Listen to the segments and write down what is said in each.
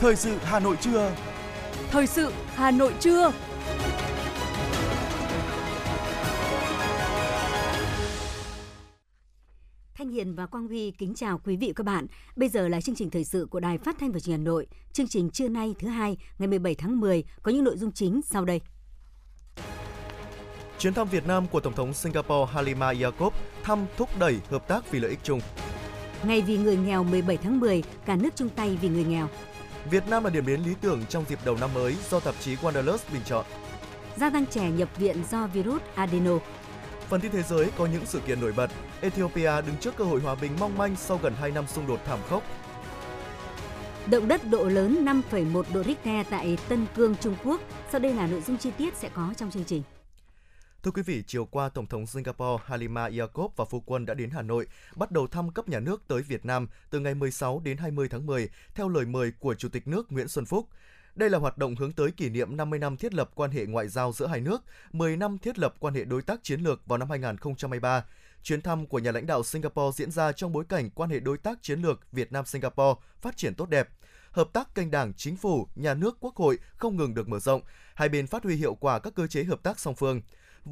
Thời sự Hà Nội trưa. Thời sự Hà Nội trưa. Thanh Hiền và Quang Huy kính chào quý vị và các bạn. Bây giờ là chương trình thời sự của Đài Phát thanh và Truyền hình Hà Nội. Chương trình trưa nay thứ hai, ngày 17 tháng 10 có những nội dung chính sau đây. Chuyến thăm Việt Nam của Tổng thống Singapore Halima Yacob thăm thúc đẩy hợp tác vì lợi ích chung. Ngày vì người nghèo 17 tháng 10, cả nước chung tay vì người nghèo. Việt Nam là điểm đến lý tưởng trong dịp đầu năm mới do tạp chí Wanderlust bình chọn. Gia tăng trẻ nhập viện do virus adeno. Phần tin thế giới có những sự kiện nổi bật. Ethiopia đứng trước cơ hội hòa bình mong manh sau gần 2 năm xung đột thảm khốc. Động đất độ lớn 5,1 độ Richter tại Tân Cương, Trung Quốc. Sau đây là nội dung chi tiết sẽ có trong chương trình. Thưa quý vị, chiều qua, Tổng thống Singapore Halima Yacob và phu quân đã đến Hà Nội, bắt đầu thăm cấp nhà nước tới Việt Nam từ ngày 16 đến 20 tháng 10, theo lời mời của Chủ tịch nước Nguyễn Xuân Phúc. Đây là hoạt động hướng tới kỷ niệm 50 năm thiết lập quan hệ ngoại giao giữa hai nước, 10 năm thiết lập quan hệ đối tác chiến lược vào năm 2023. Chuyến thăm của nhà lãnh đạo Singapore diễn ra trong bối cảnh quan hệ đối tác chiến lược Việt Nam-Singapore phát triển tốt đẹp hợp tác kênh đảng, chính phủ, nhà nước, quốc hội không ngừng được mở rộng, hai bên phát huy hiệu quả các cơ chế hợp tác song phương.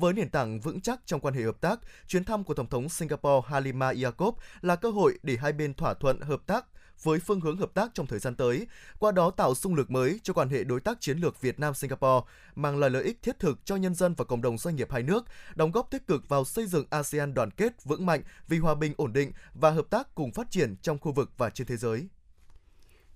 Với nền tảng vững chắc trong quan hệ hợp tác, chuyến thăm của Tổng thống Singapore Halima Yacob là cơ hội để hai bên thỏa thuận hợp tác với phương hướng hợp tác trong thời gian tới, qua đó tạo xung lực mới cho quan hệ đối tác chiến lược Việt Nam Singapore, mang lại lợi ích thiết thực cho nhân dân và cộng đồng doanh nghiệp hai nước, đóng góp tích cực vào xây dựng ASEAN đoàn kết vững mạnh vì hòa bình ổn định và hợp tác cùng phát triển trong khu vực và trên thế giới.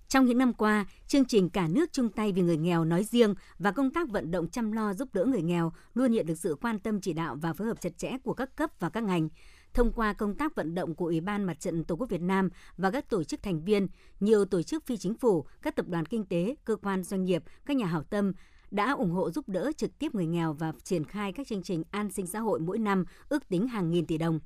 Trong những năm qua, chương trình Cả nước chung tay vì người nghèo nói riêng và công tác vận động chăm lo giúp đỡ người nghèo luôn nhận được sự quan tâm chỉ đạo và phối hợp chặt chẽ của các cấp và các ngành. Thông qua công tác vận động của Ủy ban Mặt trận Tổ quốc Việt Nam và các tổ chức thành viên, nhiều tổ chức phi chính phủ, các tập đoàn kinh tế, cơ quan doanh nghiệp, các nhà hảo tâm đã ủng hộ giúp đỡ trực tiếp người nghèo và triển khai các chương trình an sinh xã hội mỗi năm ước tính hàng nghìn tỷ đồng.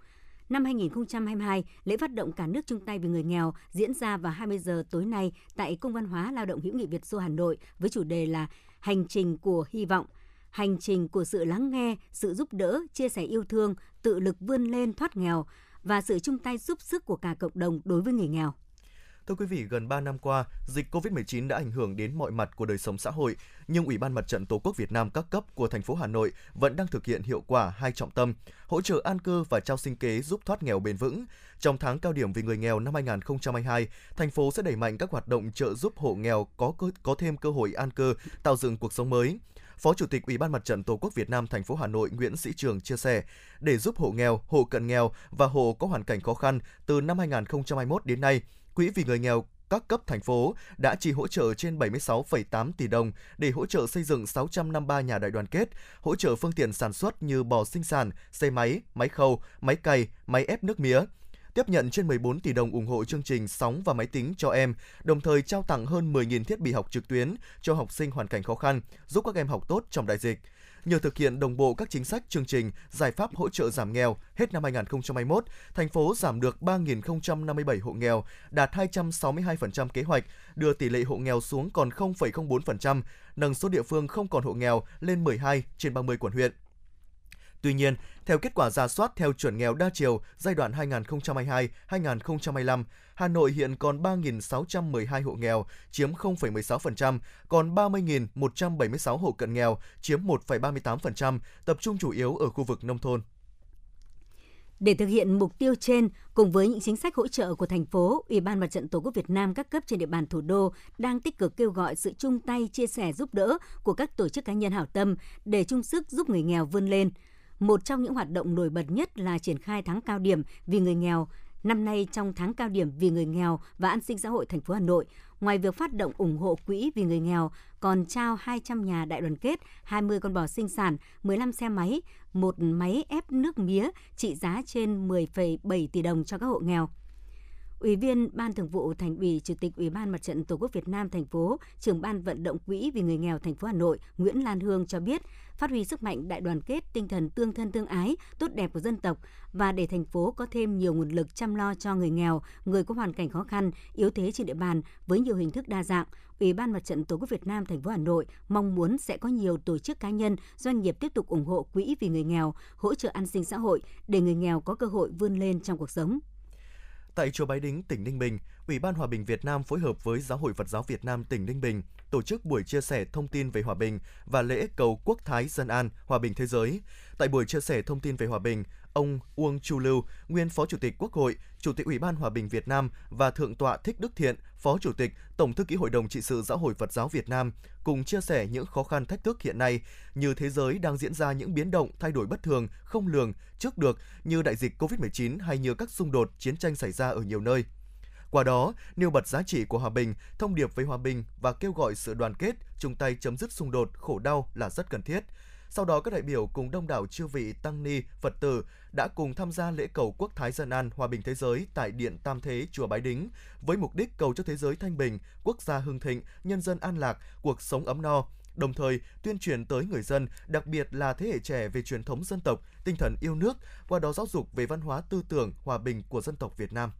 Năm 2022, lễ phát động cả nước chung tay vì người nghèo diễn ra vào 20 giờ tối nay tại Cung văn hóa Lao động hữu nghị Việt Xô Hà Nội với chủ đề là Hành trình của hy vọng, hành trình của sự lắng nghe, sự giúp đỡ, chia sẻ yêu thương, tự lực vươn lên thoát nghèo và sự chung tay giúp sức của cả cộng đồng đối với người nghèo. Thưa quý vị, gần 3 năm qua, dịch COVID-19 đã ảnh hưởng đến mọi mặt của đời sống xã hội, nhưng Ủy ban Mặt trận Tổ quốc Việt Nam các cấp của thành phố Hà Nội vẫn đang thực hiện hiệu quả hai trọng tâm, hỗ trợ an cư và trao sinh kế giúp thoát nghèo bền vững. Trong tháng cao điểm vì người nghèo năm 2022, thành phố sẽ đẩy mạnh các hoạt động trợ giúp hộ nghèo có có thêm cơ hội an cư, tạo dựng cuộc sống mới. Phó Chủ tịch Ủy ban Mặt trận Tổ quốc Việt Nam thành phố Hà Nội Nguyễn Sĩ Trường chia sẻ, để giúp hộ nghèo, hộ cận nghèo và hộ có hoàn cảnh khó khăn từ năm 2021 đến nay, Quỹ vì người nghèo các cấp thành phố đã chi hỗ trợ trên 76,8 tỷ đồng để hỗ trợ xây dựng 653 nhà đại đoàn kết, hỗ trợ phương tiện sản xuất như bò sinh sản, xe máy, máy khâu, máy cày, máy ép nước mía, tiếp nhận trên 14 tỷ đồng ủng hộ chương trình sóng và máy tính cho em, đồng thời trao tặng hơn 10.000 thiết bị học trực tuyến cho học sinh hoàn cảnh khó khăn, giúp các em học tốt trong đại dịch. Nhờ thực hiện đồng bộ các chính sách, chương trình, giải pháp hỗ trợ giảm nghèo, hết năm 2021, thành phố giảm được 3.057 hộ nghèo, đạt 262% kế hoạch, đưa tỷ lệ hộ nghèo xuống còn 0,04%, nâng số địa phương không còn hộ nghèo lên 12 trên 30 quận huyện. Tuy nhiên, theo kết quả ra soát theo chuẩn nghèo đa chiều giai đoạn 2022-2025, Hà Nội hiện còn 3.612 hộ nghèo, chiếm 0,16%, còn 30.176 hộ cận nghèo, chiếm 1,38%, tập trung chủ yếu ở khu vực nông thôn. Để thực hiện mục tiêu trên, cùng với những chính sách hỗ trợ của thành phố, Ủy ban Mặt trận Tổ quốc Việt Nam các cấp trên địa bàn thủ đô đang tích cực kêu gọi sự chung tay chia sẻ giúp đỡ của các tổ chức cá nhân hảo tâm để chung sức giúp người nghèo vươn lên. Một trong những hoạt động nổi bật nhất là triển khai tháng cao điểm vì người nghèo Năm nay trong tháng cao điểm vì người nghèo và an sinh xã hội thành phố Hà Nội, ngoài việc phát động ủng hộ quỹ vì người nghèo, còn trao 200 nhà đại đoàn kết, 20 con bò sinh sản, 15 xe máy, một máy ép nước mía trị giá trên 10,7 tỷ đồng cho các hộ nghèo. Ủy viên Ban Thường vụ Thành ủy, Chủ tịch Ủy ban Mặt trận Tổ quốc Việt Nam thành phố, trưởng ban vận động quỹ vì người nghèo thành phố Hà Nội Nguyễn Lan Hương cho biết, phát huy sức mạnh đại đoàn kết, tinh thần tương thân tương ái, tốt đẹp của dân tộc và để thành phố có thêm nhiều nguồn lực chăm lo cho người nghèo, người có hoàn cảnh khó khăn, yếu thế trên địa bàn với nhiều hình thức đa dạng, Ủy ban Mặt trận Tổ quốc Việt Nam thành phố Hà Nội mong muốn sẽ có nhiều tổ chức cá nhân, doanh nghiệp tiếp tục ủng hộ quỹ vì người nghèo, hỗ trợ an sinh xã hội để người nghèo có cơ hội vươn lên trong cuộc sống. Tại chùa Bái Đính, tỉnh Ninh Bình, Ủy ban Hòa bình Việt Nam phối hợp với Giáo hội Phật giáo Việt Nam tỉnh Ninh Bình tổ chức buổi chia sẻ thông tin về hòa bình và lễ cầu quốc thái dân an, hòa bình thế giới. Tại buổi chia sẻ thông tin về hòa bình, ông Uông Chu Lưu, nguyên Phó Chủ tịch Quốc hội, Chủ tịch Ủy ban Hòa bình Việt Nam và Thượng tọa Thích Đức Thiện, Phó Chủ tịch, Tổng thư ký Hội đồng trị sự Giáo hội Phật giáo Việt Nam cùng chia sẻ những khó khăn thách thức hiện nay như thế giới đang diễn ra những biến động thay đổi bất thường, không lường trước được như đại dịch COVID-19 hay như các xung đột, chiến tranh xảy ra ở nhiều nơi. Qua đó, nêu bật giá trị của hòa bình, thông điệp về hòa bình và kêu gọi sự đoàn kết, chung tay chấm dứt xung đột, khổ đau là rất cần thiết. Sau đó các đại biểu cùng đông đảo chư vị tăng ni, Phật tử đã cùng tham gia lễ cầu quốc thái dân an hòa bình thế giới tại Điện Tam Thế chùa Bái Đính với mục đích cầu cho thế giới thanh bình, quốc gia hưng thịnh, nhân dân an lạc, cuộc sống ấm no, đồng thời tuyên truyền tới người dân, đặc biệt là thế hệ trẻ về truyền thống dân tộc, tinh thần yêu nước, qua đó giáo dục về văn hóa tư tưởng hòa bình của dân tộc Việt Nam.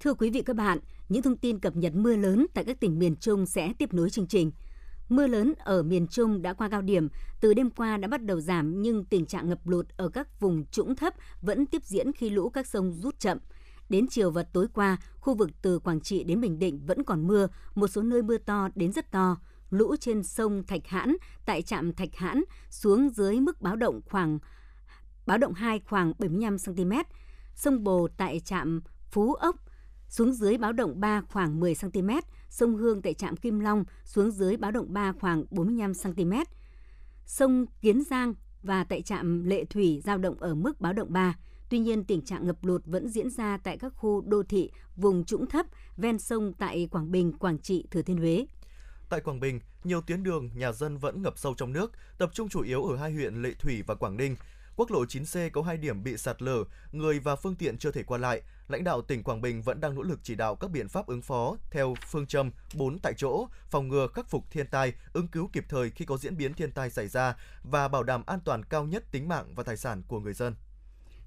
Thưa quý vị các bạn, những thông tin cập nhật mưa lớn tại các tỉnh miền Trung sẽ tiếp nối chương trình. Mưa lớn ở miền Trung đã qua cao điểm, từ đêm qua đã bắt đầu giảm nhưng tình trạng ngập lụt ở các vùng trũng thấp vẫn tiếp diễn khi lũ các sông rút chậm. Đến chiều và tối qua, khu vực từ Quảng Trị đến Bình Định vẫn còn mưa, một số nơi mưa to đến rất to. Lũ trên sông Thạch Hãn tại trạm Thạch Hãn xuống dưới mức báo động khoảng báo động 2 khoảng 75 cm. Sông Bồ tại trạm Phú Ốc xuống dưới báo động 3 khoảng 10 cm, sông Hương tại trạm Kim Long xuống dưới báo động 3 khoảng 45 cm. Sông Kiến Giang và tại trạm Lệ Thủy giao động ở mức báo động 3. Tuy nhiên, tình trạng ngập lụt vẫn diễn ra tại các khu đô thị, vùng trũng thấp, ven sông tại Quảng Bình, Quảng Trị, Thừa Thiên Huế. Tại Quảng Bình, nhiều tuyến đường, nhà dân vẫn ngập sâu trong nước, tập trung chủ yếu ở hai huyện Lệ Thủy và Quảng Ninh. Quốc lộ 9C có hai điểm bị sạt lở, người và phương tiện chưa thể qua lại. Lãnh đạo tỉnh Quảng Bình vẫn đang nỗ lực chỉ đạo các biện pháp ứng phó theo phương châm 4 tại chỗ, phòng ngừa khắc phục thiên tai, ứng cứu kịp thời khi có diễn biến thiên tai xảy ra và bảo đảm an toàn cao nhất tính mạng và tài sản của người dân.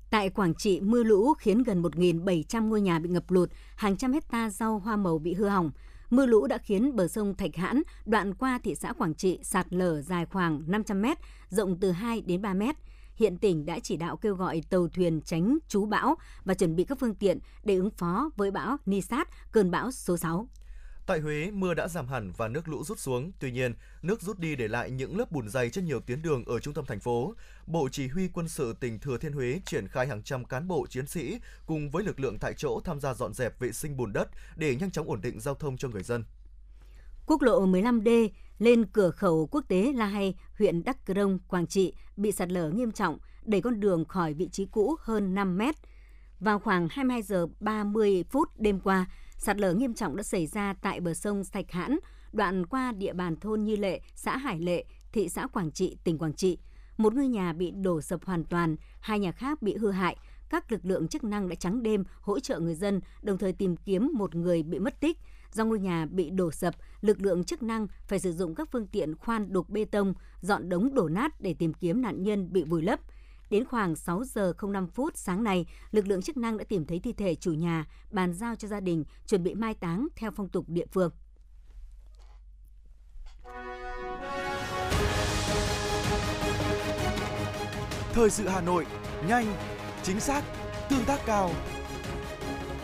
Tại Quảng Trị, mưa lũ khiến gần 1.700 ngôi nhà bị ngập lụt, hàng trăm hecta rau hoa màu bị hư hỏng. Mưa lũ đã khiến bờ sông Thạch Hãn, đoạn qua thị xã Quảng Trị sạt lở dài khoảng 500 m, rộng từ 2 đến 3 mét hiện tỉnh đã chỉ đạo kêu gọi tàu thuyền tránh trú bão và chuẩn bị các phương tiện để ứng phó với bão Nisat, cơn bão số 6. Tại Huế, mưa đã giảm hẳn và nước lũ rút xuống. Tuy nhiên, nước rút đi để lại những lớp bùn dày trên nhiều tuyến đường ở trung tâm thành phố. Bộ Chỉ huy quân sự tỉnh Thừa Thiên Huế triển khai hàng trăm cán bộ chiến sĩ cùng với lực lượng tại chỗ tham gia dọn dẹp vệ sinh bùn đất để nhanh chóng ổn định giao thông cho người dân. Quốc lộ 15D lên cửa khẩu quốc tế La Hay, huyện Đắk Rông, Quảng Trị bị sạt lở nghiêm trọng, đẩy con đường khỏi vị trí cũ hơn 5 mét. Vào khoảng 22 giờ 30 phút đêm qua, sạt lở nghiêm trọng đã xảy ra tại bờ sông Sạch Hãn, đoạn qua địa bàn thôn Như Lệ, xã Hải Lệ, thị xã Quảng Trị, tỉnh Quảng Trị. Một ngôi nhà bị đổ sập hoàn toàn, hai nhà khác bị hư hại. Các lực lượng chức năng đã trắng đêm hỗ trợ người dân, đồng thời tìm kiếm một người bị mất tích. Do ngôi nhà bị đổ sập, lực lượng chức năng phải sử dụng các phương tiện khoan đục bê tông, dọn đống đổ nát để tìm kiếm nạn nhân bị vùi lấp. Đến khoảng 6 giờ 05 phút sáng nay, lực lượng chức năng đã tìm thấy thi thể chủ nhà, bàn giao cho gia đình chuẩn bị mai táng theo phong tục địa phương. Thời sự Hà Nội, nhanh, chính xác, tương tác cao.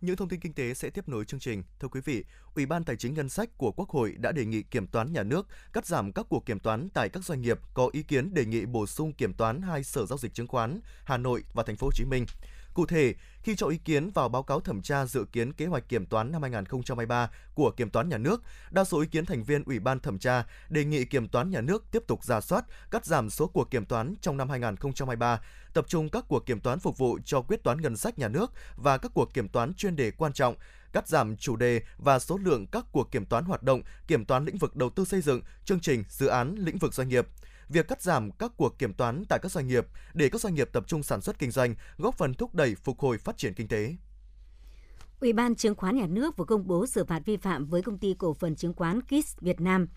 Những thông tin kinh tế sẽ tiếp nối chương trình. Thưa quý vị, Ủy ban Tài chính Ngân sách của Quốc hội đã đề nghị kiểm toán nhà nước cắt giảm các cuộc kiểm toán tại các doanh nghiệp có ý kiến đề nghị bổ sung kiểm toán hai sở giao dịch chứng khoán Hà Nội và Thành phố Hồ Chí Minh. Cụ thể, khi cho ý kiến vào báo cáo thẩm tra dự kiến kế hoạch kiểm toán năm 2023 của Kiểm toán Nhà nước, đa số ý kiến thành viên Ủy ban thẩm tra đề nghị Kiểm toán Nhà nước tiếp tục ra soát, cắt giảm số cuộc kiểm toán trong năm 2023, tập trung các cuộc kiểm toán phục vụ cho quyết toán ngân sách nhà nước và các cuộc kiểm toán chuyên đề quan trọng, cắt giảm chủ đề và số lượng các cuộc kiểm toán hoạt động, kiểm toán lĩnh vực đầu tư xây dựng, chương trình, dự án lĩnh vực doanh nghiệp việc cắt giảm các cuộc kiểm toán tại các doanh nghiệp để các doanh nghiệp tập trung sản xuất kinh doanh, góp phần thúc đẩy phục hồi phát triển kinh tế. Ủy ban Chứng khoán Nhà nước vừa công bố xử phạt vi phạm với công ty cổ phần chứng khoán KIS Việt Nam.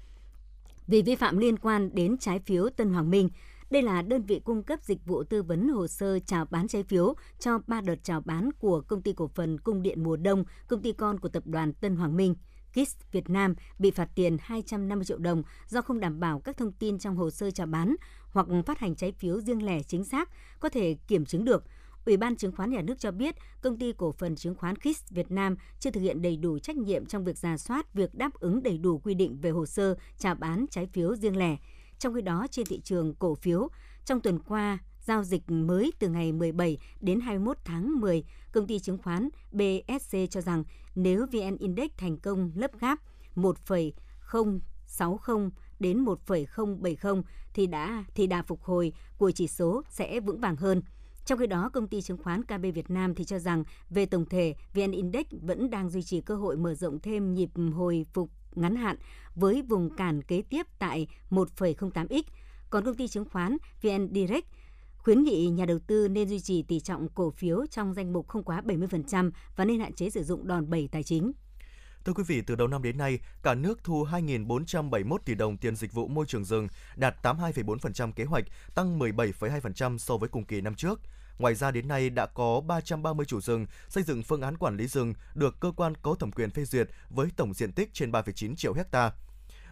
vì vi phạm liên quan đến trái phiếu Tân Hoàng Minh. Đây là đơn vị cung cấp dịch vụ tư vấn hồ sơ chào bán trái phiếu cho ba đợt chào bán của công ty cổ phần Cung điện mùa đông, công ty con của tập đoàn Tân Hoàng Minh. KISS Việt Nam bị phạt tiền 250 triệu đồng do không đảm bảo các thông tin trong hồ sơ chào bán hoặc phát hành trái phiếu riêng lẻ chính xác, có thể kiểm chứng được. Ủy ban Chứng khoán Nhà nước cho biết, công ty cổ phần chứng khoán KISS Việt Nam chưa thực hiện đầy đủ trách nhiệm trong việc giả soát việc đáp ứng đầy đủ quy định về hồ sơ chào bán trái phiếu riêng lẻ. Trong khi đó, trên thị trường cổ phiếu, trong tuần qua, giao dịch mới từ ngày 17 đến 21 tháng 10, công ty chứng khoán BSC cho rằng nếu VN Index thành công lấp gáp 1,060 đến 1,070 thì đã thì đà phục hồi của chỉ số sẽ vững vàng hơn. Trong khi đó, công ty chứng khoán KB Việt Nam thì cho rằng về tổng thể, VN Index vẫn đang duy trì cơ hội mở rộng thêm nhịp hồi phục ngắn hạn với vùng cản kế tiếp tại 1,08x. Còn công ty chứng khoán VN Direct khuyến nghị nhà đầu tư nên duy trì tỷ trọng cổ phiếu trong danh mục không quá 70% và nên hạn chế sử dụng đòn bẩy tài chính. Thưa quý vị, từ đầu năm đến nay, cả nước thu 2.471 tỷ đồng tiền dịch vụ môi trường rừng, đạt 82,4% kế hoạch, tăng 17,2% so với cùng kỳ năm trước. Ngoài ra đến nay đã có 330 chủ rừng xây dựng phương án quản lý rừng được cơ quan có thẩm quyền phê duyệt với tổng diện tích trên 3,9 triệu hecta.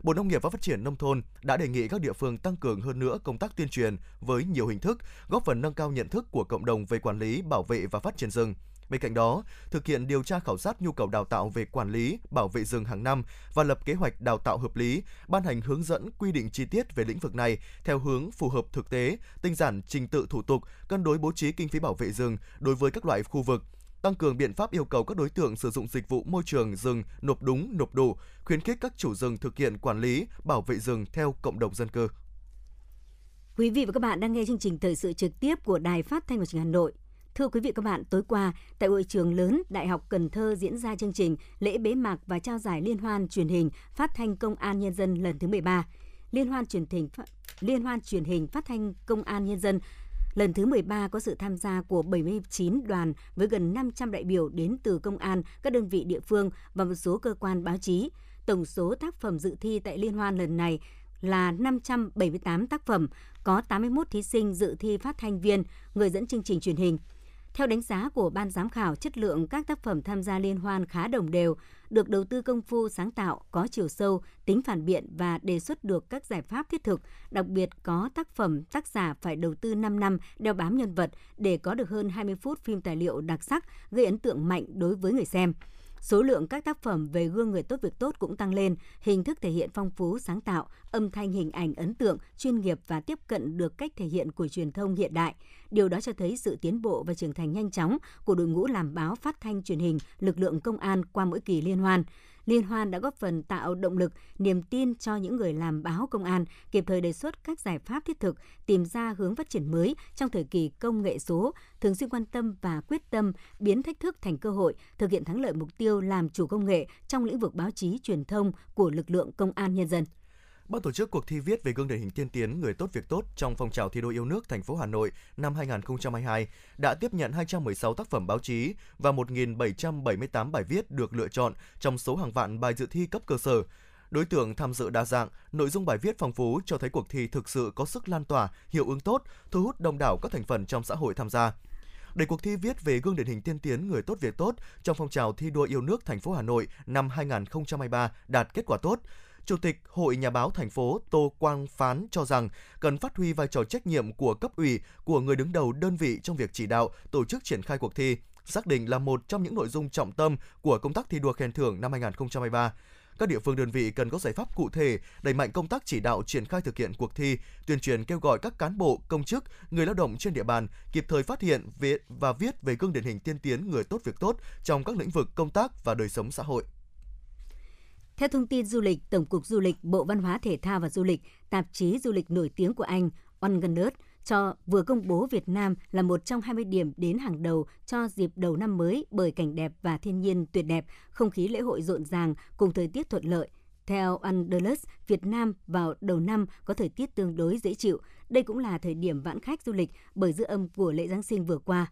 Bộ Nông nghiệp và Phát triển Nông thôn đã đề nghị các địa phương tăng cường hơn nữa công tác tuyên truyền với nhiều hình thức, góp phần nâng cao nhận thức của cộng đồng về quản lý, bảo vệ và phát triển rừng. Bên cạnh đó, thực hiện điều tra khảo sát nhu cầu đào tạo về quản lý, bảo vệ rừng hàng năm và lập kế hoạch đào tạo hợp lý, ban hành hướng dẫn quy định chi tiết về lĩnh vực này theo hướng phù hợp thực tế, tinh giản trình tự thủ tục, cân đối bố trí kinh phí bảo vệ rừng đối với các loại khu vực, tăng cường biện pháp yêu cầu các đối tượng sử dụng dịch vụ môi trường rừng nộp đúng, nộp đủ, khuyến khích các chủ rừng thực hiện quản lý, bảo vệ rừng theo cộng đồng dân cư. Quý vị và các bạn đang nghe chương trình thời sự trực tiếp của Đài Phát thanh và Truyền hình Hà Nội. Thưa quý vị các bạn, tối qua tại hội trường lớn Đại học Cần Thơ diễn ra chương trình lễ bế mạc và trao giải liên hoan truyền hình phát thanh công an nhân dân lần thứ 13. Liên hoan truyền hình Liên hoan truyền hình phát thanh công an nhân dân Lần thứ 13 có sự tham gia của 79 đoàn với gần 500 đại biểu đến từ công an, các đơn vị địa phương và một số cơ quan báo chí. Tổng số tác phẩm dự thi tại liên hoan lần này là 578 tác phẩm, có 81 thí sinh dự thi phát thanh viên, người dẫn chương trình truyền hình. Theo đánh giá của ban giám khảo, chất lượng các tác phẩm tham gia liên hoan khá đồng đều, được đầu tư công phu sáng tạo, có chiều sâu, tính phản biện và đề xuất được các giải pháp thiết thực, đặc biệt có tác phẩm tác giả phải đầu tư 5 năm đeo bám nhân vật để có được hơn 20 phút phim tài liệu đặc sắc, gây ấn tượng mạnh đối với người xem. Số lượng các tác phẩm về gương người tốt việc tốt cũng tăng lên, hình thức thể hiện phong phú, sáng tạo, âm thanh hình ảnh ấn tượng, chuyên nghiệp và tiếp cận được cách thể hiện của truyền thông hiện đại. Điều đó cho thấy sự tiến bộ và trưởng thành nhanh chóng của đội ngũ làm báo phát thanh truyền hình, lực lượng công an qua mỗi kỳ liên hoan. Liên hoan đã góp phần tạo động lực, niềm tin cho những người làm báo công an, kịp thời đề xuất các giải pháp thiết thực, tìm ra hướng phát triển mới trong thời kỳ công nghệ số, thường xuyên quan tâm và quyết tâm biến thách thức thành cơ hội, thực hiện thắng lợi mục tiêu làm chủ công nghệ trong lĩnh vực báo chí truyền thông của lực lượng công an nhân dân. Ban tổ chức cuộc thi viết về gương điển hình tiên tiến người tốt việc tốt trong phong trào thi đua yêu nước thành phố Hà Nội năm 2022 đã tiếp nhận 216 tác phẩm báo chí và 1.778 bài viết được lựa chọn trong số hàng vạn bài dự thi cấp cơ sở. Đối tượng tham dự đa dạng, nội dung bài viết phong phú cho thấy cuộc thi thực sự có sức lan tỏa, hiệu ứng tốt, thu hút đông đảo các thành phần trong xã hội tham gia để cuộc thi viết về gương điển hình tiên tiến người tốt việc tốt trong phong trào thi đua yêu nước thành phố Hà Nội năm 2023 đạt kết quả tốt. Chủ tịch Hội Nhà báo thành phố Tô Quang Phán cho rằng cần phát huy vai trò trách nhiệm của cấp ủy, của người đứng đầu đơn vị trong việc chỉ đạo, tổ chức triển khai cuộc thi, xác định là một trong những nội dung trọng tâm của công tác thi đua khen thưởng năm 2023 các địa phương đơn vị cần có giải pháp cụ thể đẩy mạnh công tác chỉ đạo triển khai thực hiện cuộc thi, tuyên truyền kêu gọi các cán bộ, công chức, người lao động trên địa bàn kịp thời phát hiện và viết về gương điển hình tiên tiến người tốt việc tốt trong các lĩnh vực công tác và đời sống xã hội. Theo thông tin du lịch, Tổng cục Du lịch, Bộ Văn hóa Thể thao và Du lịch, tạp chí du lịch nổi tiếng của Anh, Ongunners, cho vừa công bố Việt Nam là một trong 20 điểm đến hàng đầu cho dịp đầu năm mới bởi cảnh đẹp và thiên nhiên tuyệt đẹp, không khí lễ hội rộn ràng cùng thời tiết thuận lợi. Theo Anderlus, Việt Nam vào đầu năm có thời tiết tương đối dễ chịu. Đây cũng là thời điểm vãn khách du lịch bởi dư âm của lễ Giáng sinh vừa qua.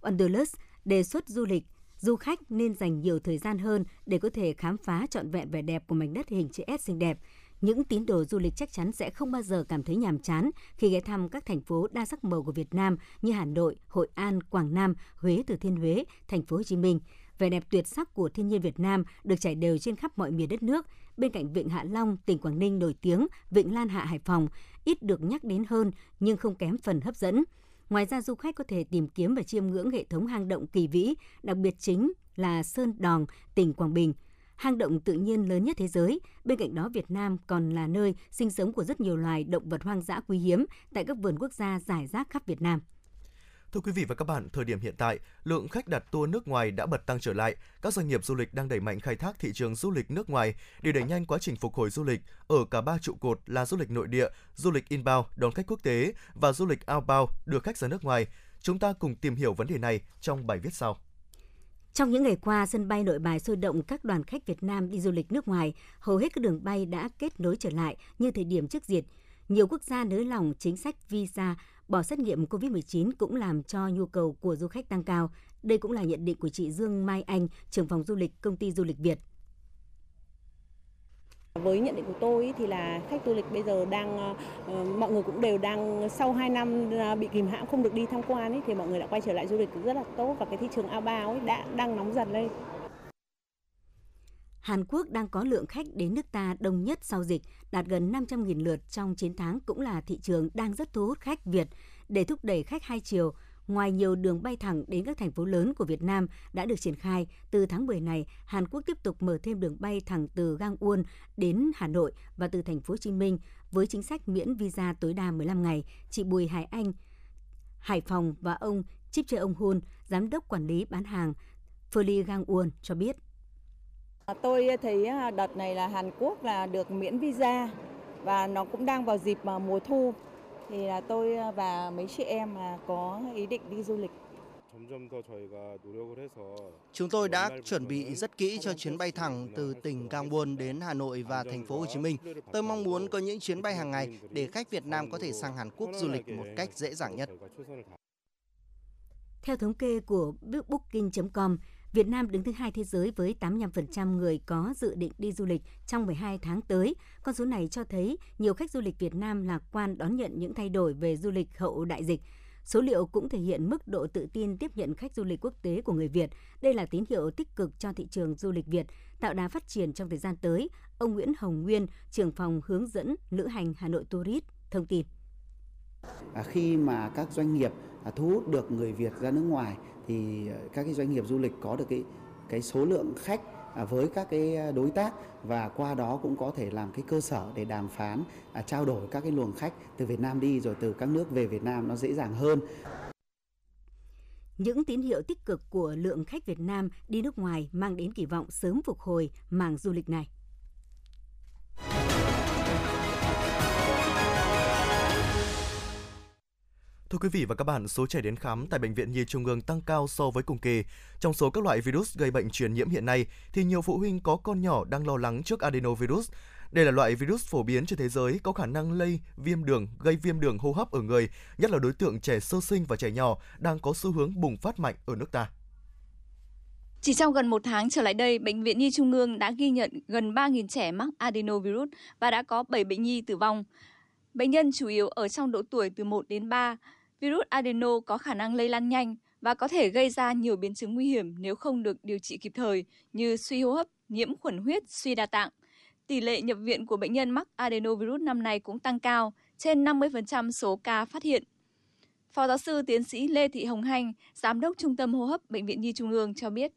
Anderlus đề xuất du lịch du khách nên dành nhiều thời gian hơn để có thể khám phá trọn vẹn vẻ đẹp của mảnh đất hình chữ S xinh đẹp. những tín đồ du lịch chắc chắn sẽ không bao giờ cảm thấy nhàm chán khi ghé thăm các thành phố đa sắc màu của Việt Nam như Hà Nội, Hội An, Quảng Nam, Huế, Thừa Thiên Huế, Thành phố Hồ Chí Minh. Vẻ đẹp tuyệt sắc của thiên nhiên Việt Nam được trải đều trên khắp mọi miền đất nước. Bên cạnh Vịnh Hạ Long, tỉnh Quảng Ninh nổi tiếng, Vịnh Lan Hạ Hải Phòng ít được nhắc đến hơn nhưng không kém phần hấp dẫn. Ngoài ra du khách có thể tìm kiếm và chiêm ngưỡng hệ thống hang động kỳ vĩ, đặc biệt chính là Sơn Đòn, tỉnh Quảng Bình – hang động tự nhiên lớn nhất thế giới. Bên cạnh đó, Việt Nam còn là nơi sinh sống của rất nhiều loài động vật hoang dã quý hiếm tại các vườn quốc gia giải rác khắp Việt Nam. Thưa quý vị và các bạn, thời điểm hiện tại, lượng khách đặt tour nước ngoài đã bật tăng trở lại. Các doanh nghiệp du lịch đang đẩy mạnh khai thác thị trường du lịch nước ngoài để đẩy nhanh quá trình phục hồi du lịch ở cả ba trụ cột là du lịch nội địa, du lịch inbound đón khách quốc tế và du lịch outbound đưa khách ra nước ngoài. Chúng ta cùng tìm hiểu vấn đề này trong bài viết sau. Trong những ngày qua, sân bay nội bài sôi động các đoàn khách Việt Nam đi du lịch nước ngoài, hầu hết các đường bay đã kết nối trở lại như thời điểm trước dịch. Nhiều quốc gia nới lỏng chính sách visa, bỏ xét nghiệm COVID-19 cũng làm cho nhu cầu của du khách tăng cao. Đây cũng là nhận định của chị Dương Mai Anh, trưởng phòng du lịch công ty du lịch Việt. Với nhận định của tôi thì là khách du lịch bây giờ đang ờ, mọi người cũng đều đang sau 2 năm ờ, bị kìm hãm không được đi tham quan ấy, thì mọi người đã quay trở lại du lịch cũng rất là tốt và cái thị trường outbound ấy đã đang nóng dần lên. Hàn Quốc đang có lượng khách đến nước ta đông nhất sau dịch, đạt gần 500.000 lượt trong 9 tháng cũng là thị trường đang rất thu hút khách Việt. Để thúc đẩy khách hai chiều, Ngoài nhiều đường bay thẳng đến các thành phố lớn của Việt Nam đã được triển khai, từ tháng 10 này, Hàn Quốc tiếp tục mở thêm đường bay thẳng từ Gangwon đến Hà Nội và từ thành phố Hồ Chí Minh với chính sách miễn visa tối đa 15 ngày. Chị Bùi Hải Anh, Hải Phòng và ông Chip Chê Ông Hun, giám đốc quản lý bán hàng Feli Gangwon cho biết. Tôi thấy à, đợt này là Hàn Quốc là được miễn visa và nó cũng đang vào dịp mà mùa thu thì là tôi và mấy chị em là có ý định đi du lịch. Chúng tôi đã chuẩn bị rất kỹ cho chuyến bay thẳng từ tỉnh Gangwon đến Hà Nội và thành phố Hồ Chí Minh. Tôi mong muốn có những chuyến bay hàng ngày để khách Việt Nam có thể sang Hàn Quốc du lịch một cách dễ dàng nhất. Theo thống kê của Booking.com, Việt Nam đứng thứ hai thế giới với 85% người có dự định đi du lịch trong 12 tháng tới. Con số này cho thấy nhiều khách du lịch Việt Nam lạc quan đón nhận những thay đổi về du lịch hậu đại dịch. Số liệu cũng thể hiện mức độ tự tin tiếp nhận khách du lịch quốc tế của người Việt. Đây là tín hiệu tích cực cho thị trường du lịch Việt, tạo đà phát triển trong thời gian tới. Ông Nguyễn Hồng Nguyên, trưởng phòng hướng dẫn lữ hành Hà Nội Tourist, thông tin. À, khi mà các doanh nghiệp à, thu hút được người Việt ra nước ngoài thì các cái doanh nghiệp du lịch có được cái cái số lượng khách à, với các cái à, đối tác và qua đó cũng có thể làm cái cơ sở để đàm phán à, trao đổi các cái luồng khách từ Việt Nam đi rồi từ các nước về Việt Nam nó dễ dàng hơn. Những tín hiệu tích cực của lượng khách Việt Nam đi nước ngoài mang đến kỳ vọng sớm phục hồi mảng du lịch này. Thưa quý vị và các bạn, số trẻ đến khám tại Bệnh viện Nhi Trung ương tăng cao so với cùng kỳ. Trong số các loại virus gây bệnh truyền nhiễm hiện nay, thì nhiều phụ huynh có con nhỏ đang lo lắng trước adenovirus. Đây là loại virus phổ biến trên thế giới có khả năng lây viêm đường, gây viêm đường hô hấp ở người, nhất là đối tượng trẻ sơ sinh và trẻ nhỏ đang có xu hướng bùng phát mạnh ở nước ta. Chỉ trong gần một tháng trở lại đây, Bệnh viện Nhi Trung ương đã ghi nhận gần 3.000 trẻ mắc adenovirus và đã có 7 bệnh nhi tử vong. Bệnh nhân chủ yếu ở trong độ tuổi từ 1 đến 3, virus adeno có khả năng lây lan nhanh và có thể gây ra nhiều biến chứng nguy hiểm nếu không được điều trị kịp thời như suy hô hấp, nhiễm khuẩn huyết, suy đa tạng. Tỷ lệ nhập viện của bệnh nhân mắc adenovirus năm nay cũng tăng cao, trên 50% số ca phát hiện. Phó giáo sư tiến sĩ Lê Thị Hồng Hanh, Giám đốc Trung tâm Hô hấp Bệnh viện Nhi Trung ương cho biết.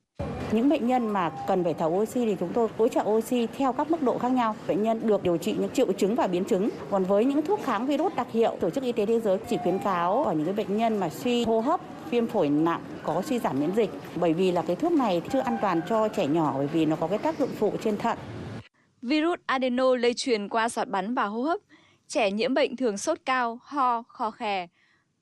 Những bệnh nhân mà cần phải thở oxy thì chúng tôi hỗ trợ oxy theo các mức độ khác nhau. Bệnh nhân được điều trị những triệu chứng và biến chứng. Còn với những thuốc kháng virus đặc hiệu, Tổ chức Y tế Thế giới chỉ khuyến cáo ở những cái bệnh nhân mà suy hô hấp, viêm phổi nặng, có suy giảm miễn dịch. Bởi vì là cái thuốc này chưa an toàn cho trẻ nhỏ bởi vì nó có cái tác dụng phụ trên thận. Virus adeno lây truyền qua giọt bắn và hô hấp. Trẻ nhiễm bệnh thường sốt cao, ho, khò khè,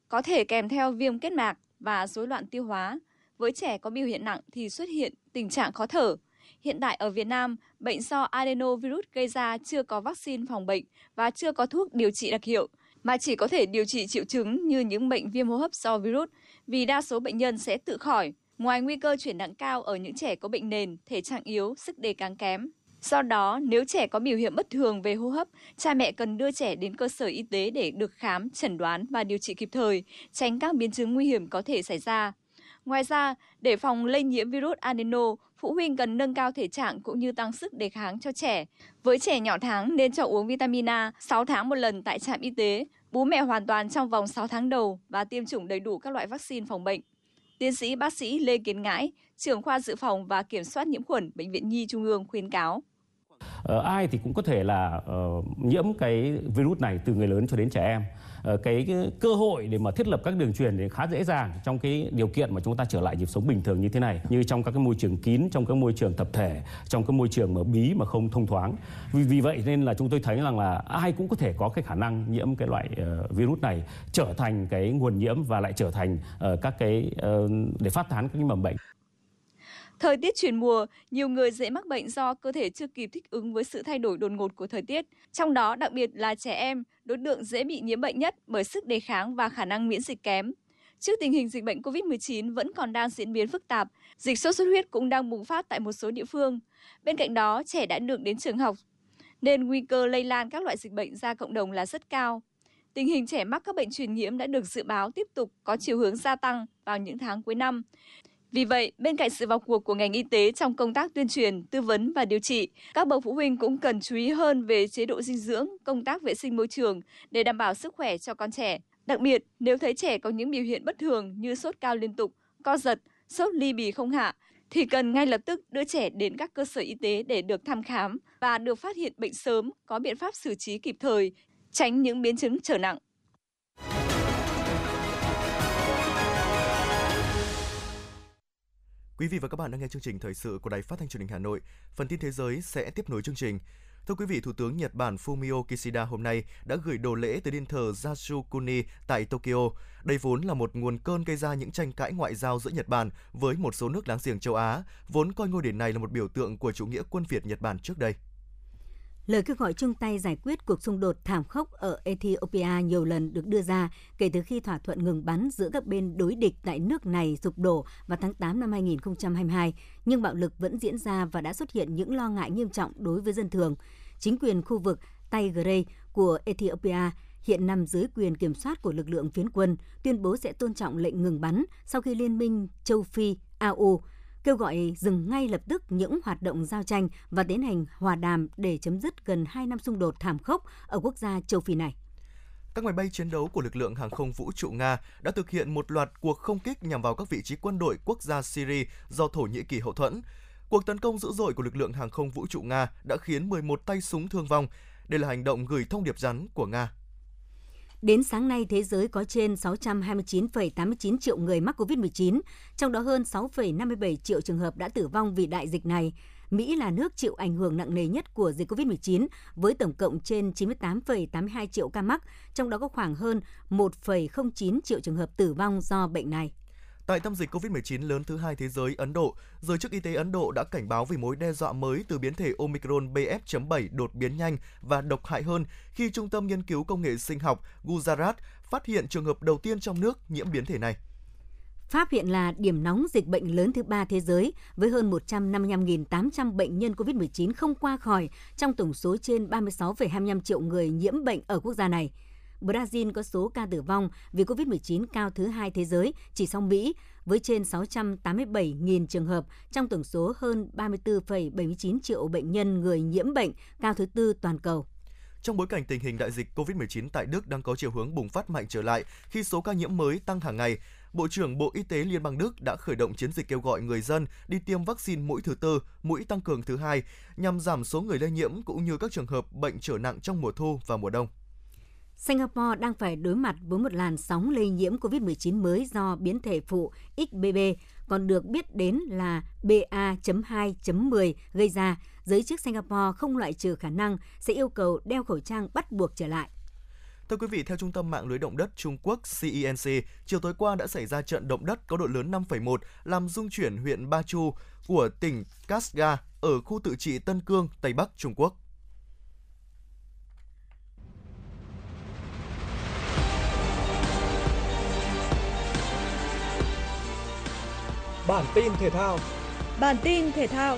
có thể kèm theo viêm kết mạc và rối loạn tiêu hóa. Với trẻ có biểu hiện nặng thì xuất hiện tình trạng khó thở. Hiện tại ở Việt Nam, bệnh do adenovirus gây ra chưa có vaccine phòng bệnh và chưa có thuốc điều trị đặc hiệu, mà chỉ có thể điều trị triệu chứng như những bệnh viêm hô hấp do virus, vì đa số bệnh nhân sẽ tự khỏi. Ngoài nguy cơ chuyển nặng cao ở những trẻ có bệnh nền, thể trạng yếu, sức đề kháng kém. Do đó, nếu trẻ có biểu hiện bất thường về hô hấp, cha mẹ cần đưa trẻ đến cơ sở y tế để được khám, chẩn đoán và điều trị kịp thời, tránh các biến chứng nguy hiểm có thể xảy ra. Ngoài ra, để phòng lây nhiễm virus adeno, phụ huynh cần nâng cao thể trạng cũng như tăng sức đề kháng cho trẻ. Với trẻ nhỏ tháng nên cho uống vitamin A 6 tháng một lần tại trạm y tế, bú mẹ hoàn toàn trong vòng 6 tháng đầu và tiêm chủng đầy đủ các loại vaccine phòng bệnh. Tiến sĩ bác sĩ Lê Kiến Ngãi, trưởng khoa dự phòng và kiểm soát nhiễm khuẩn Bệnh viện Nhi Trung ương khuyến cáo. Ờ, ai thì cũng có thể là uh, nhiễm cái virus này từ người lớn cho đến trẻ em. Cái, cái cơ hội để mà thiết lập các đường truyền thì khá dễ dàng trong cái điều kiện mà chúng ta trở lại nhịp sống bình thường như thế này, như trong các cái môi trường kín, trong các môi trường tập thể, trong các môi trường mà bí mà không thông thoáng. Vì vì vậy nên là chúng tôi thấy rằng là ai cũng có thể có cái khả năng nhiễm cái loại uh, virus này trở thành cái nguồn nhiễm và lại trở thành uh, các cái uh, để phát tán các cái mầm bệnh. Thời tiết chuyển mùa, nhiều người dễ mắc bệnh do cơ thể chưa kịp thích ứng với sự thay đổi đột ngột của thời tiết. Trong đó, đặc biệt là trẻ em, đối tượng dễ bị nhiễm bệnh nhất bởi sức đề kháng và khả năng miễn dịch kém. Trước tình hình dịch bệnh COVID-19 vẫn còn đang diễn biến phức tạp, dịch sốt xuất huyết cũng đang bùng phát tại một số địa phương. Bên cạnh đó, trẻ đã được đến trường học, nên nguy cơ lây lan các loại dịch bệnh ra cộng đồng là rất cao. Tình hình trẻ mắc các bệnh truyền nhiễm đã được dự báo tiếp tục có chiều hướng gia tăng vào những tháng cuối năm. Vì vậy, bên cạnh sự vào cuộc của ngành y tế trong công tác tuyên truyền, tư vấn và điều trị, các bậc phụ huynh cũng cần chú ý hơn về chế độ dinh dưỡng, công tác vệ sinh môi trường để đảm bảo sức khỏe cho con trẻ. Đặc biệt, nếu thấy trẻ có những biểu hiện bất thường như sốt cao liên tục, co giật, sốt ly bì không hạ, thì cần ngay lập tức đưa trẻ đến các cơ sở y tế để được thăm khám và được phát hiện bệnh sớm, có biện pháp xử trí kịp thời, tránh những biến chứng trở nặng. Quý vị và các bạn đang nghe chương trình thời sự của Đài Phát thanh Truyền hình Hà Nội. Phần tin thế giới sẽ tiếp nối chương trình. Thưa quý vị, Thủ tướng Nhật Bản Fumio Kishida hôm nay đã gửi đồ lễ tới đền thờ Yasukuni tại Tokyo. Đây vốn là một nguồn cơn gây ra những tranh cãi ngoại giao giữa Nhật Bản với một số nước láng giềng châu Á, vốn coi ngôi đền này là một biểu tượng của chủ nghĩa quân Việt Nhật Bản trước đây. Lời kêu gọi chung tay giải quyết cuộc xung đột thảm khốc ở Ethiopia nhiều lần được đưa ra kể từ khi thỏa thuận ngừng bắn giữa các bên đối địch tại nước này sụp đổ vào tháng 8 năm 2022, nhưng bạo lực vẫn diễn ra và đã xuất hiện những lo ngại nghiêm trọng đối với dân thường. Chính quyền khu vực Tigray của Ethiopia hiện nằm dưới quyền kiểm soát của lực lượng phiến quân, tuyên bố sẽ tôn trọng lệnh ngừng bắn sau khi Liên minh châu Phi AU kêu gọi dừng ngay lập tức những hoạt động giao tranh và tiến hành hòa đàm để chấm dứt gần 2 năm xung đột thảm khốc ở quốc gia châu Phi này. Các máy bay chiến đấu của lực lượng hàng không vũ trụ Nga đã thực hiện một loạt cuộc không kích nhằm vào các vị trí quân đội quốc gia Syria do Thổ Nhĩ Kỳ hậu thuẫn. Cuộc tấn công dữ dội của lực lượng hàng không vũ trụ Nga đã khiến 11 tay súng thương vong. Đây là hành động gửi thông điệp rắn của Nga Đến sáng nay, thế giới có trên 629,89 triệu người mắc COVID-19, trong đó hơn 6,57 triệu trường hợp đã tử vong vì đại dịch này. Mỹ là nước chịu ảnh hưởng nặng nề nhất của dịch COVID-19 với tổng cộng trên 98,82 triệu ca mắc, trong đó có khoảng hơn 1,09 triệu trường hợp tử vong do bệnh này. Tại tâm dịch COVID-19 lớn thứ hai thế giới Ấn Độ, giới chức y tế Ấn Độ đã cảnh báo về mối đe dọa mới từ biến thể Omicron BF.7 đột biến nhanh và độc hại hơn khi Trung tâm Nghiên cứu Công nghệ Sinh học Gujarat phát hiện trường hợp đầu tiên trong nước nhiễm biến thể này. Pháp hiện là điểm nóng dịch bệnh lớn thứ ba thế giới với hơn 155.800 bệnh nhân COVID-19 không qua khỏi trong tổng số trên 36,25 triệu người nhiễm bệnh ở quốc gia này. Brazil có số ca tử vong vì COVID-19 cao thứ hai thế giới chỉ sau Mỹ với trên 687.000 trường hợp trong tổng số hơn 34,79 triệu bệnh nhân người nhiễm bệnh cao thứ tư toàn cầu. Trong bối cảnh tình hình đại dịch COVID-19 tại Đức đang có chiều hướng bùng phát mạnh trở lại khi số ca nhiễm mới tăng hàng ngày, Bộ trưởng Bộ Y tế Liên bang Đức đã khởi động chiến dịch kêu gọi người dân đi tiêm vaccine mũi thứ tư, mũi tăng cường thứ hai nhằm giảm số người lây nhiễm cũng như các trường hợp bệnh trở nặng trong mùa thu và mùa đông. Singapore đang phải đối mặt với một làn sóng lây nhiễm COVID-19 mới do biến thể phụ XBB, còn được biết đến là BA.2.10 gây ra. Giới chức Singapore không loại trừ khả năng sẽ yêu cầu đeo khẩu trang bắt buộc trở lại. Thưa quý vị, theo Trung tâm Mạng lưới động đất Trung Quốc CENC, chiều tối qua đã xảy ra trận động đất có độ lớn 5,1 làm rung chuyển huyện Ba Chu của tỉnh Kasga ở khu tự trị Tân Cương, Tây Bắc Trung Quốc. Bản tin thể thao. Bản tin thể thao.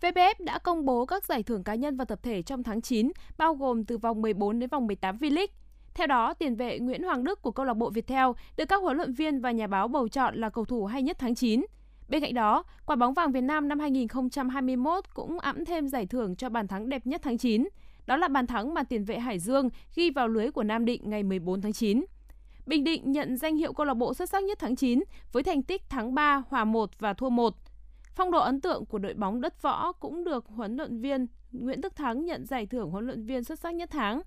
VPF đã công bố các giải thưởng cá nhân và tập thể trong tháng 9, bao gồm từ vòng 14 đến vòng 18 V-League. Theo đó, tiền vệ Nguyễn Hoàng Đức của câu lạc bộ Viettel được các huấn luyện viên và nhà báo bầu chọn là cầu thủ hay nhất tháng 9. Bên cạnh đó, quả bóng vàng Việt Nam năm 2021 cũng ẵm thêm giải thưởng cho bàn thắng đẹp nhất tháng 9. Đó là bàn thắng mà tiền vệ Hải Dương ghi vào lưới của Nam Định ngày 14 tháng 9. Bình Định nhận danh hiệu câu lạc bộ xuất sắc nhất tháng 9 với thành tích thắng 3, hòa 1 và thua 1. Phong độ ấn tượng của đội bóng đất võ cũng được huấn luyện viên Nguyễn Đức Thắng nhận giải thưởng huấn luyện viên xuất sắc nhất tháng.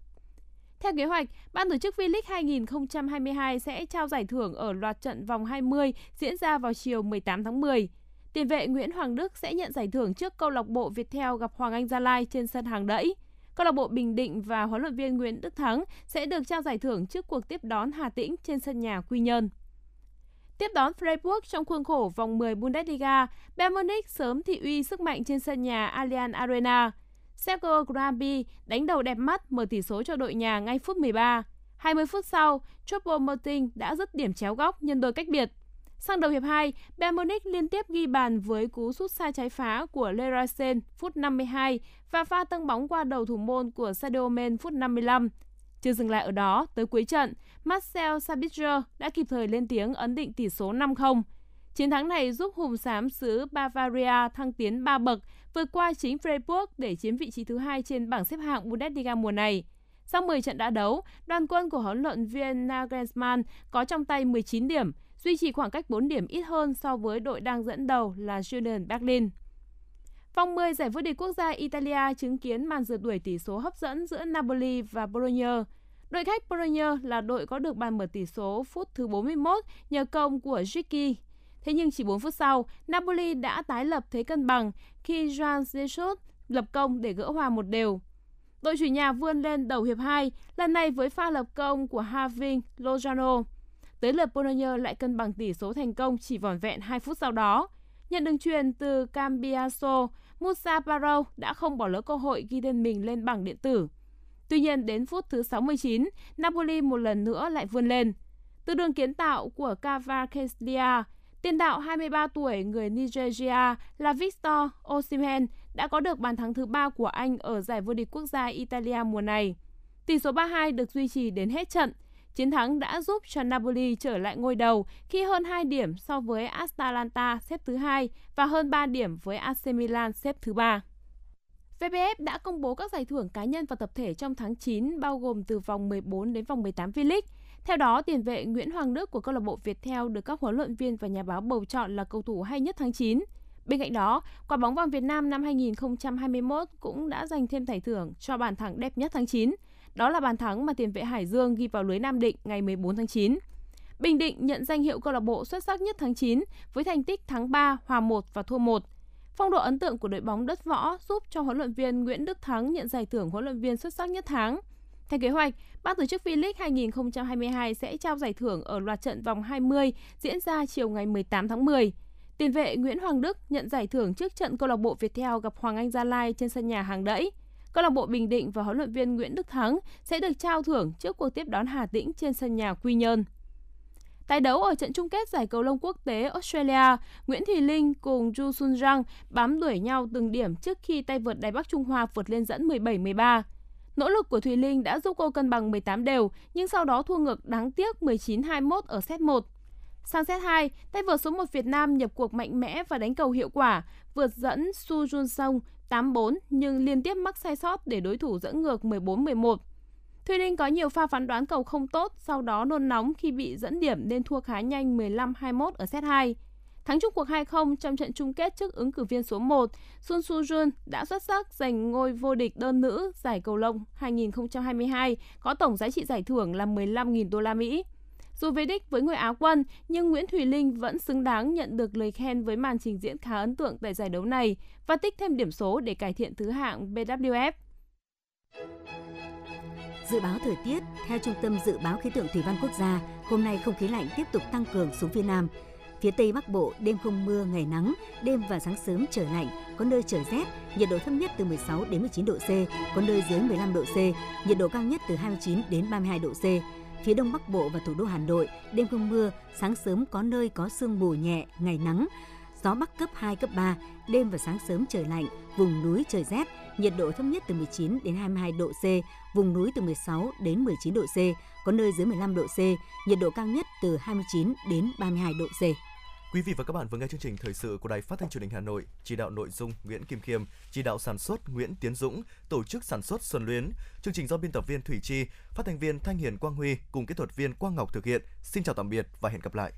Theo kế hoạch, Ban tổ chức V-League 2022 sẽ trao giải thưởng ở loạt trận vòng 20 diễn ra vào chiều 18 tháng 10. Tiền vệ Nguyễn Hoàng Đức sẽ nhận giải thưởng trước câu lạc bộ Viettel gặp Hoàng Anh Gia Lai trên sân hàng đẫy. Câu lạc bộ Bình Định và huấn luyện viên Nguyễn Đức Thắng sẽ được trao giải thưởng trước cuộc tiếp đón Hà Tĩnh trên sân nhà Quy Nhơn. Tiếp đón Freiburg trong khuôn khổ vòng 10 Bundesliga, Bayern Munich sớm thị uy sức mạnh trên sân nhà Allianz Arena. Sergio Gnabry đánh đầu đẹp mắt mở tỷ số cho đội nhà ngay phút 13. 20 phút sau, Choupo-Moting đã dứt điểm chéo góc nhân đôi cách biệt. Sang đầu hiệp 2, Bayern Munich liên tiếp ghi bàn với cú sút xa trái phá của Leroy phút 52 và pha tăng bóng qua đầu thủ môn của Sadio Mane phút 55. Chưa dừng lại ở đó, tới cuối trận, Marcel Sabitzer đã kịp thời lên tiếng ấn định tỷ số 5-0. Chiến thắng này giúp hùng xám xứ Bavaria thăng tiến 3 bậc, vượt qua chính Freiburg để chiếm vị trí thứ hai trên bảng xếp hạng Bundesliga mùa này. Sau 10 trận đã đấu, đoàn quân của huấn luyện viên Nagelsmann có trong tay 19 điểm, duy trì khoảng cách 4 điểm ít hơn so với đội đang dẫn đầu là Union Berlin. Vòng 10 giải vô địch quốc gia Italia chứng kiến màn rượt đuổi tỷ số hấp dẫn giữa Napoli và Bologna. Đội khách Bologna là đội có được bàn mở tỷ số phút thứ 41 nhờ công của Ricky. Thế nhưng chỉ 4 phút sau, Napoli đã tái lập thế cân bằng khi Juan Jesus lập công để gỡ hòa một đều. Đội chủ nhà vươn lên đầu hiệp 2, lần này với pha lập công của Having Lozano. Tới lượt Bologna lại cân bằng tỷ số thành công chỉ vỏn vẹn 2 phút sau đó. Nhận đường truyền từ Cambiaso, Musa Barrow đã không bỏ lỡ cơ hội ghi tên mình lên bảng điện tử. Tuy nhiên, đến phút thứ 69, Napoli một lần nữa lại vươn lên. Từ đường kiến tạo của Cavaceslia, tiền đạo 23 tuổi người Nigeria là Victor Osimhen đã có được bàn thắng thứ ba của Anh ở giải vô địch quốc gia Italia mùa này. Tỷ số 3-2 được duy trì đến hết trận. Chiến thắng đã giúp cho Napoli trở lại ngôi đầu khi hơn 2 điểm so với Atalanta xếp thứ hai và hơn 3 điểm với AC Milan xếp thứ ba. VPF đã công bố các giải thưởng cá nhân và tập thể trong tháng 9 bao gồm từ vòng 14 đến vòng 18 V-League. Theo đó, tiền vệ Nguyễn Hoàng Đức của câu lạc bộ Viettel được các huấn luyện viên và nhà báo bầu chọn là cầu thủ hay nhất tháng 9. Bên cạnh đó, quả bóng vàng Việt Nam năm 2021 cũng đã giành thêm giải thưởng cho bàn thắng đẹp nhất tháng 9. Đó là bàn thắng mà tiền vệ Hải Dương ghi vào lưới Nam Định ngày 14 tháng 9. Bình Định nhận danh hiệu câu lạc bộ xuất sắc nhất tháng 9 với thành tích thắng 3, hòa 1 và thua 1. Phong độ ấn tượng của đội bóng đất võ giúp cho huấn luyện viên Nguyễn Đức Thắng nhận giải thưởng huấn luyện viên xuất sắc nhất tháng. Theo kế hoạch, ban tổ chức V-League 2022 sẽ trao giải thưởng ở loạt trận vòng 20 diễn ra chiều ngày 18 tháng 10. Tiền vệ Nguyễn Hoàng Đức nhận giải thưởng trước trận câu lạc bộ Viettel gặp Hoàng Anh Gia Lai trên sân nhà hàng đẫy. Câu lạc bộ Bình Định và huấn luyện viên Nguyễn Đức Thắng sẽ được trao thưởng trước cuộc tiếp đón Hà Tĩnh trên sân nhà Quy Nhơn. Tại đấu ở trận chung kết giải cầu lông quốc tế Australia, Nguyễn Thùy Linh cùng Ju Sun Rang bám đuổi nhau từng điểm trước khi tay vợt Đài Bắc Trung Hoa vượt lên dẫn 17-13. Nỗ lực của Thùy Linh đã giúp cô cân bằng 18 đều, nhưng sau đó thua ngược đáng tiếc 19-21 ở set 1. Sang set 2, tay vợt số 1 Việt Nam nhập cuộc mạnh mẽ và đánh cầu hiệu quả, vượt dẫn Su Jun Song 8-4 nhưng liên tiếp mắc sai sót để đối thủ dẫn ngược 14-11. Thùy Linh có nhiều pha phán đoán cầu không tốt, sau đó nôn nóng khi bị dẫn điểm nên thua khá nhanh 15-21 ở set 2. Thắng chung cuộc 2-0 trong trận chung kết trước ứng cử viên số 1, Sun Su Jun đã xuất sắc giành ngôi vô địch đơn nữ giải cầu lông 2022 có tổng giá trị giải thưởng là 15.000 đô la Mỹ. Dù về đích với người Á quân, nhưng Nguyễn Thùy Linh vẫn xứng đáng nhận được lời khen với màn trình diễn khá ấn tượng tại giải đấu này và tích thêm điểm số để cải thiện thứ hạng BWF. Dự báo thời tiết, theo Trung tâm Dự báo Khí tượng Thủy văn Quốc gia, hôm nay không khí lạnh tiếp tục tăng cường xuống phía Nam. Phía Tây Bắc Bộ đêm không mưa, ngày nắng, đêm và sáng sớm trời lạnh, có nơi trời rét, nhiệt độ thấp nhất từ 16 đến 19 độ C, có nơi dưới 15 độ C, nhiệt độ cao nhất từ 29 đến 32 độ C. Phía Đông Bắc Bộ và thủ đô Hà Nội, đêm không mưa, sáng sớm có nơi có sương mù nhẹ, ngày nắng, gió bắc cấp 2, cấp 3, đêm và sáng sớm trời lạnh, vùng núi trời rét, nhiệt độ thấp nhất từ 19 đến 22 độ C, vùng núi từ 16 đến 19 độ C, có nơi dưới 15 độ C, nhiệt độ cao nhất từ 29 đến 32 độ C. Quý vị và các bạn vừa nghe chương trình thời sự của Đài Phát thanh Truyền hình Hà Nội, chỉ đạo nội dung Nguyễn Kim Khiêm, chỉ đạo sản xuất Nguyễn Tiến Dũng, tổ chức sản xuất Xuân Luyến. Chương trình do biên tập viên Thủy Chi, phát thanh viên Thanh Hiền Quang Huy cùng kỹ thuật viên Quang Ngọc thực hiện. Xin chào tạm biệt và hẹn gặp lại.